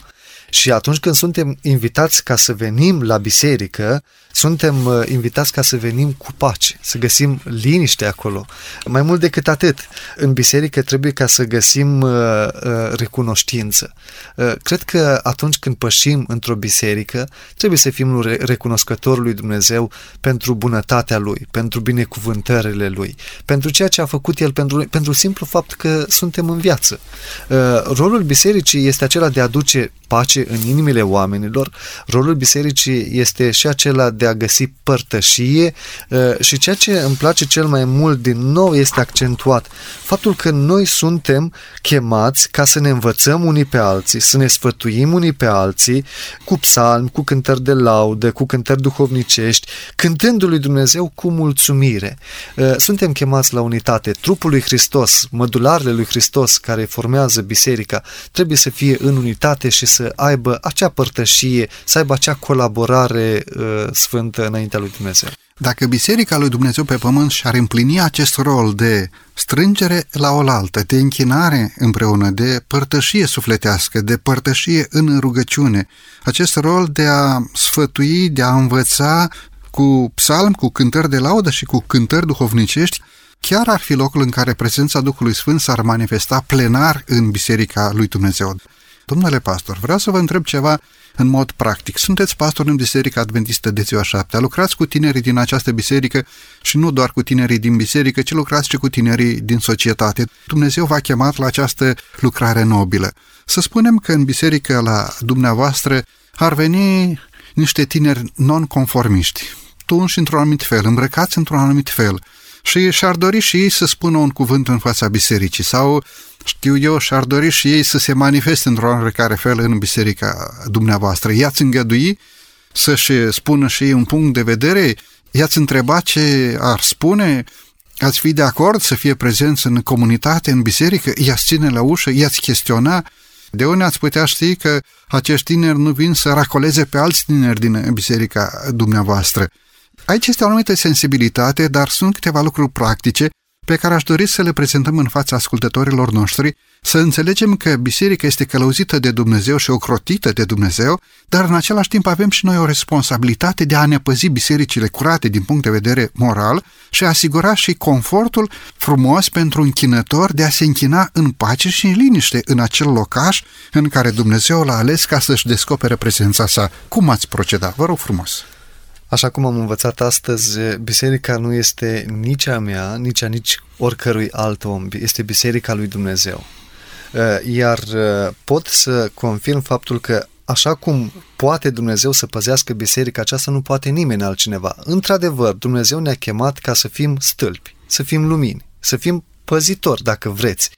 Speaker 3: Și atunci când suntem invitați ca să venim la biserică, suntem uh, invitați ca să venim cu pace, să găsim liniște acolo. Mai mult decât atât, în biserică trebuie ca să găsim uh, uh, recunoștință. Uh, cred că atunci când pășim într-o biserică, trebuie să fim re- recunoscători lui Dumnezeu pentru bunătatea lui, pentru binecuvântările lui, pentru ceea ce a făcut el, pentru, pentru simplu fapt că suntem în viață. Uh, rolul bisericii este acela de a aduce pace în inimile oamenilor, rolul bisericii este și acela de a găsi părtășie uh, și ceea ce îmi place cel mai mult din nou este accentuat faptul că noi suntem chemați ca să ne învățăm unii pe alții, să ne sfătuim unii pe alții cu psalmi, cu cântări de laudă, cu cântări duhovnicești, cântându lui Dumnezeu cu mulțumire. Uh, Suntem chemați la unitate. Trupul lui Hristos, mădularele lui Hristos care formează biserica, trebuie să fie în unitate și să aibă acea părtășie, să aibă acea colaborare uh, sfântă înaintea lui Dumnezeu.
Speaker 2: Dacă Biserica lui Dumnezeu pe pământ și-ar împlini acest rol de strângere la oaltă, de închinare împreună, de părtășie sufletească, de părtășie în rugăciune, acest rol de a sfătui, de a învăța cu psalm, cu cântări de laudă și cu cântări duhovnicești, chiar ar fi locul în care prezența Duhului Sfânt s-ar manifesta plenar în Biserica lui Dumnezeu. Domnule pastor, vreau să vă întreb ceva în mod practic. Sunteți pastor în Biserica Adventistă de ziua șaptea, lucrați cu tinerii din această biserică și nu doar cu tinerii din biserică, ci lucrați și cu tinerii din societate. Dumnezeu v-a chemat la această lucrare nobilă. Să spunem că în biserică la dumneavoastră ar veni niște tineri non-conformiști, tunși într-un anumit fel, îmbrăcați într-un anumit fel, și și-ar dori și ei să spună un cuvânt în fața bisericii sau știu eu, și-ar dori și ei să se manifeste într-un oarecare fel în biserica dumneavoastră. I-ați îngădui să-și spună și ei un punct de vedere? I-ați întreba ce ar spune? Ați fi de acord să fie prezenți în comunitate, în biserică? I-ați ține la ușă? I-ați chestiona? De unde ați putea ști că acești tineri nu vin să racoleze pe alți tineri din biserica dumneavoastră? Aici este o anumită sensibilitate, dar sunt câteva lucruri practice pe care aș dori să le prezentăm în fața ascultătorilor noștri, să înțelegem că biserica este călăuzită de Dumnezeu și ocrotită de Dumnezeu, dar în același timp avem și noi o responsabilitate de a ne păzi bisericile curate din punct de vedere moral și a asigura și confortul frumos pentru închinător de a se închina în pace și în liniște în acel locaș în care Dumnezeu l-a ales ca să-și descopere prezența sa. Cum ați proceda? Vă rog frumos!
Speaker 3: Așa cum am învățat astăzi, biserica nu este nici a mea, nici a nici oricărui alt om, este biserica lui Dumnezeu. Iar pot să confirm faptul că așa cum poate Dumnezeu să păzească biserica aceasta, nu poate nimeni altcineva. Într-adevăr, Dumnezeu ne-a chemat ca să fim stâlpi, să fim lumini, să fim păzitori, dacă vreți.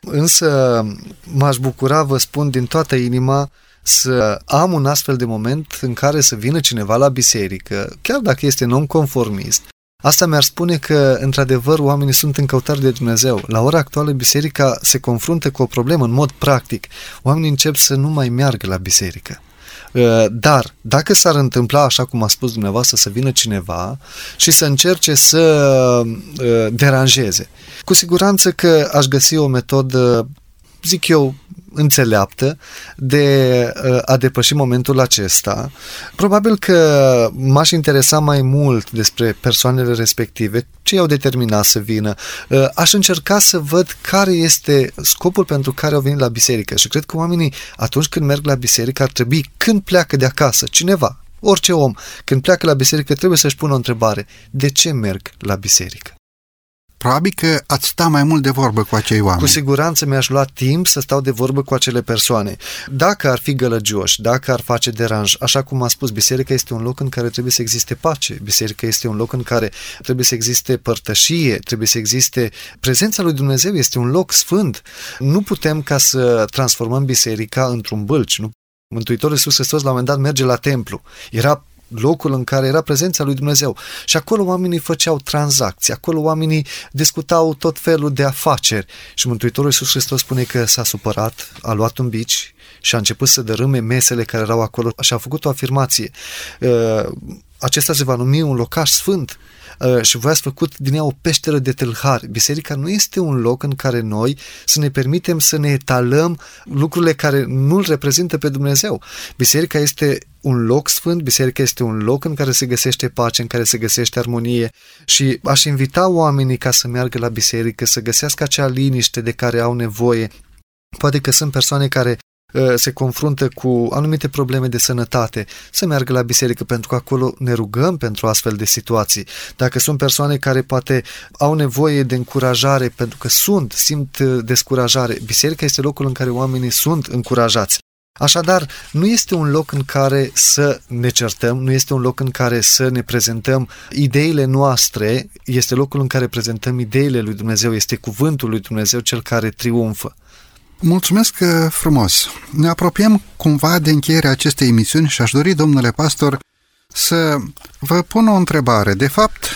Speaker 3: Însă m-aș bucura, vă spun din toată inima, să am un astfel de moment în care să vină cineva la biserică, chiar dacă este non-conformist, Asta mi-ar spune că, într-adevăr, oamenii sunt în căutare de Dumnezeu. La ora actuală, biserica se confruntă cu o problemă în mod practic. Oamenii încep să nu mai meargă la biserică. Dar, dacă s-ar întâmpla, așa cum a spus dumneavoastră, să vină cineva și să încerce să deranjeze, cu siguranță că aș găsi o metodă, zic eu, înțeleaptă de uh, a depăși momentul acesta. Probabil că m-aș interesa mai mult despre persoanele respective, ce i-au determinat să vină. Uh, aș încerca să văd care este scopul pentru care au venit la biserică și cred că oamenii atunci când merg la biserică ar trebui când pleacă de acasă, cineva, orice om, când pleacă la biserică trebuie să-și pună o întrebare. De ce merg la biserică?
Speaker 2: Probabil că ați sta mai mult de vorbă cu acei oameni.
Speaker 3: Cu siguranță mi-aș lua timp să stau de vorbă cu acele persoane. Dacă ar fi gălăgioși, dacă ar face deranj, așa cum a spus, biserica este un loc în care trebuie să existe pace, biserica este un loc în care trebuie să existe părtășie, trebuie să existe prezența lui Dumnezeu, este un loc sfânt. Nu putem ca să transformăm biserica într-un bălci, nu Mântuitorul Iisus Hristos la un moment dat merge la templu. Era locul în care era prezența lui Dumnezeu. Și acolo oamenii făceau tranzacții, acolo oamenii discutau tot felul de afaceri. Și Mântuitorul Iisus Hristos spune că s-a supărat, a luat un bici și a început să dărâme mesele care erau acolo și a făcut o afirmație. Uh, acesta se va numi un locaș sfânt uh, și voi ați făcut din ea o peșteră de tâlhari. Biserica nu este un loc în care noi să ne permitem să ne etalăm lucrurile care nu-L reprezintă pe Dumnezeu. Biserica este un loc sfânt, biserica este un loc în care se găsește pace, în care se găsește armonie și aș invita oamenii ca să meargă la biserică, să găsească acea liniște de care au nevoie. Poate că sunt persoane care uh, se confruntă cu anumite probleme de sănătate, să meargă la biserică pentru că acolo ne rugăm pentru astfel de situații. Dacă sunt persoane care poate au nevoie de încurajare pentru că sunt, simt uh, descurajare, biserica este locul în care oamenii sunt încurajați. Așadar, nu este un loc în care să ne certăm, nu este un loc în care să ne prezentăm ideile noastre, este locul în care prezentăm ideile lui Dumnezeu, este cuvântul lui Dumnezeu cel care triumfă.
Speaker 2: Mulțumesc uh, frumos! Ne apropiem cumva de încheierea acestei emisiuni și aș dori, domnule pastor, să vă pun o întrebare. De fapt,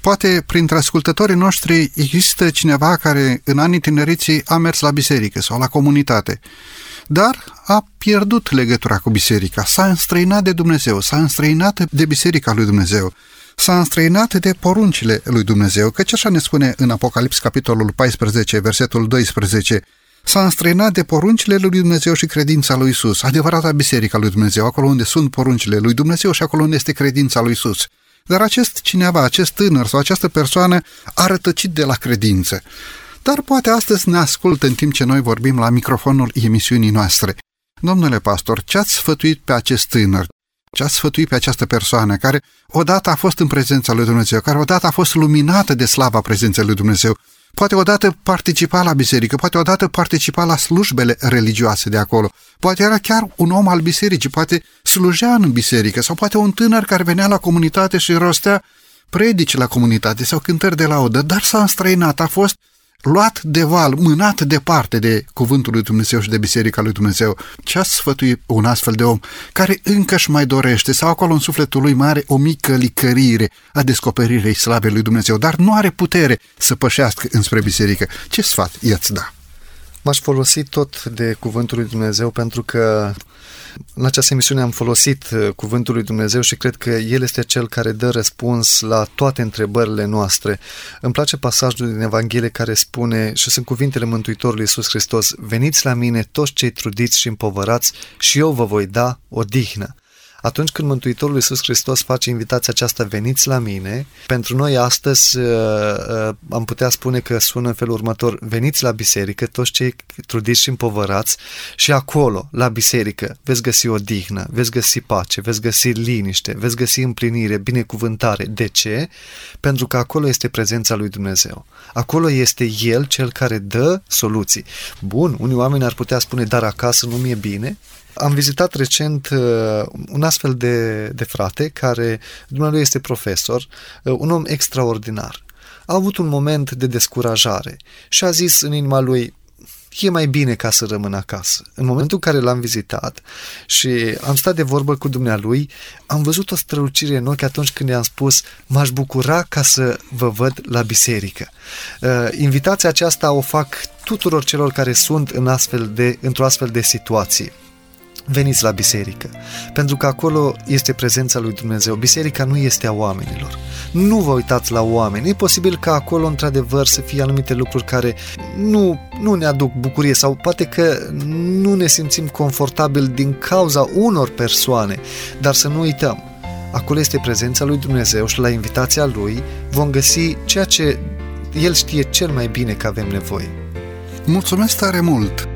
Speaker 2: poate printre ascultătorii noștri există cineva care în anii tineriții a mers la biserică sau la comunitate dar a pierdut legătura cu biserica, s-a înstrăinat de Dumnezeu, s-a înstrăinat de biserica lui Dumnezeu, s-a înstrăinat de poruncile lui Dumnezeu, căci așa ne spune în Apocalips capitolul 14, versetul 12, S-a înstrăinat de poruncile lui Dumnezeu și credința lui Isus, adevărata biserica lui Dumnezeu, acolo unde sunt poruncile lui Dumnezeu și acolo unde este credința lui Isus. Dar acest cineva, acest tânăr sau această persoană a rătăcit de la credință dar poate astăzi ne ascultă în timp ce noi vorbim la microfonul emisiunii noastre. Domnule pastor, ce ați sfătuit pe acest tânăr? Ce ați sfătuit pe această persoană care odată a fost în prezența lui Dumnezeu, care odată a fost luminată de slava prezenței lui Dumnezeu, poate odată participa la biserică, poate odată participa la slujbele religioase de acolo, poate era chiar un om al bisericii, poate slujea în biserică, sau poate un tânăr care venea la comunitate și rostea predici la comunitate sau cântări de laudă, dar s-a înstrăinat, a fost luat de val, mânat departe de cuvântul lui Dumnezeu și de biserica lui Dumnezeu. Ce a sfătui un astfel de om care încă își mai dorește sau acolo în sufletul lui mai are o mică licărire a descoperirii slavei lui Dumnezeu, dar nu are putere să pășească înspre biserică? Ce sfat i-ați da?
Speaker 3: M-aș folosi tot de cuvântul lui Dumnezeu pentru că în această emisiune am folosit uh, cuvântul lui Dumnezeu și cred că El este Cel care dă răspuns la toate întrebările noastre. Îmi place pasajul din Evanghelie care spune, și sunt cuvintele Mântuitorului Iisus Hristos, Veniți la mine toți cei trudiți și împovărați și eu vă voi da o dihnă atunci când Mântuitorul Iisus Hristos face invitația aceasta, veniți la mine, pentru noi astăzi uh, uh, am putea spune că sună în felul următor, veniți la biserică, toți cei trudiți și împovărați și acolo, la biserică, veți găsi o dihnă, veți găsi pace, veți găsi liniște, veți găsi împlinire, binecuvântare. De ce? Pentru că acolo este prezența lui Dumnezeu. Acolo este El cel care dă soluții. Bun, unii oameni ar putea spune, dar acasă nu mi-e bine, am vizitat recent uh, un astfel de, de frate care, dumnealui este profesor, uh, un om extraordinar. A avut un moment de descurajare și a zis în inima lui, e mai bine ca să rămân acasă. În momentul în care l-am vizitat și am stat de vorbă cu dumnealui, am văzut o strălucire în ochi atunci când i-am spus m-aș bucura ca să vă văd la biserică. Uh, invitația aceasta o fac tuturor celor care sunt în astfel de, într-o astfel de situație veniți la biserică, pentru că acolo este prezența lui Dumnezeu. Biserica nu este a oamenilor. Nu vă uitați la oameni. E posibil ca acolo, într-adevăr, să fie anumite lucruri care nu, nu ne aduc bucurie sau poate că nu ne simțim confortabil din cauza unor persoane, dar să nu uităm. Acolo este prezența lui Dumnezeu și la invitația lui vom găsi ceea ce El știe cel mai bine că avem nevoie.
Speaker 2: Mulțumesc tare mult!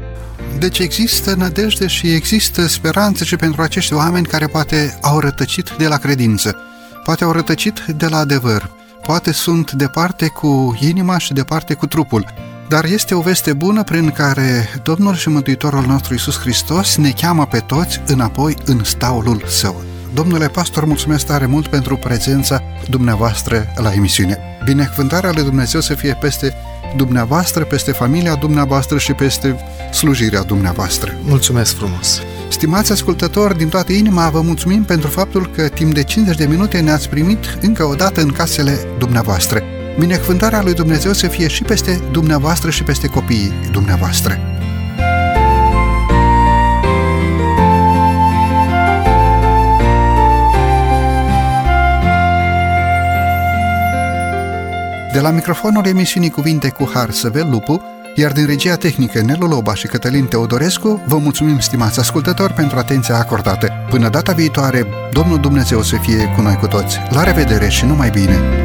Speaker 2: Deci există nădejde și există speranțe și pentru acești oameni care poate au rătăcit de la credință, poate au rătăcit de la adevăr, poate sunt departe cu inima și departe cu trupul. Dar este o veste bună prin care Domnul și Mântuitorul nostru Iisus Hristos ne cheamă pe toți înapoi în staulul său. Domnule pastor, mulțumesc tare mult pentru prezența dumneavoastră la emisiune. Binecuvântarea lui Dumnezeu să fie peste dumneavoastră, peste familia dumneavoastră și peste slujirea dumneavoastră.
Speaker 3: Mulțumesc frumos!
Speaker 2: Stimați ascultători, din toată inima vă mulțumim pentru faptul că timp de 50 de minute ne-ați primit încă o dată în casele dumneavoastră. Binecuvântarea lui Dumnezeu să fie și peste dumneavoastră și peste copiii dumneavoastră. De la microfonul emisiunii Cuvinte cu Har Săvel Lupu, iar din regia tehnică Nelu Loba și Cătălin Teodorescu, vă mulțumim, stimați ascultători, pentru atenția acordată. Până data viitoare, Domnul Dumnezeu să fie cu noi cu toți. La revedere și numai bine!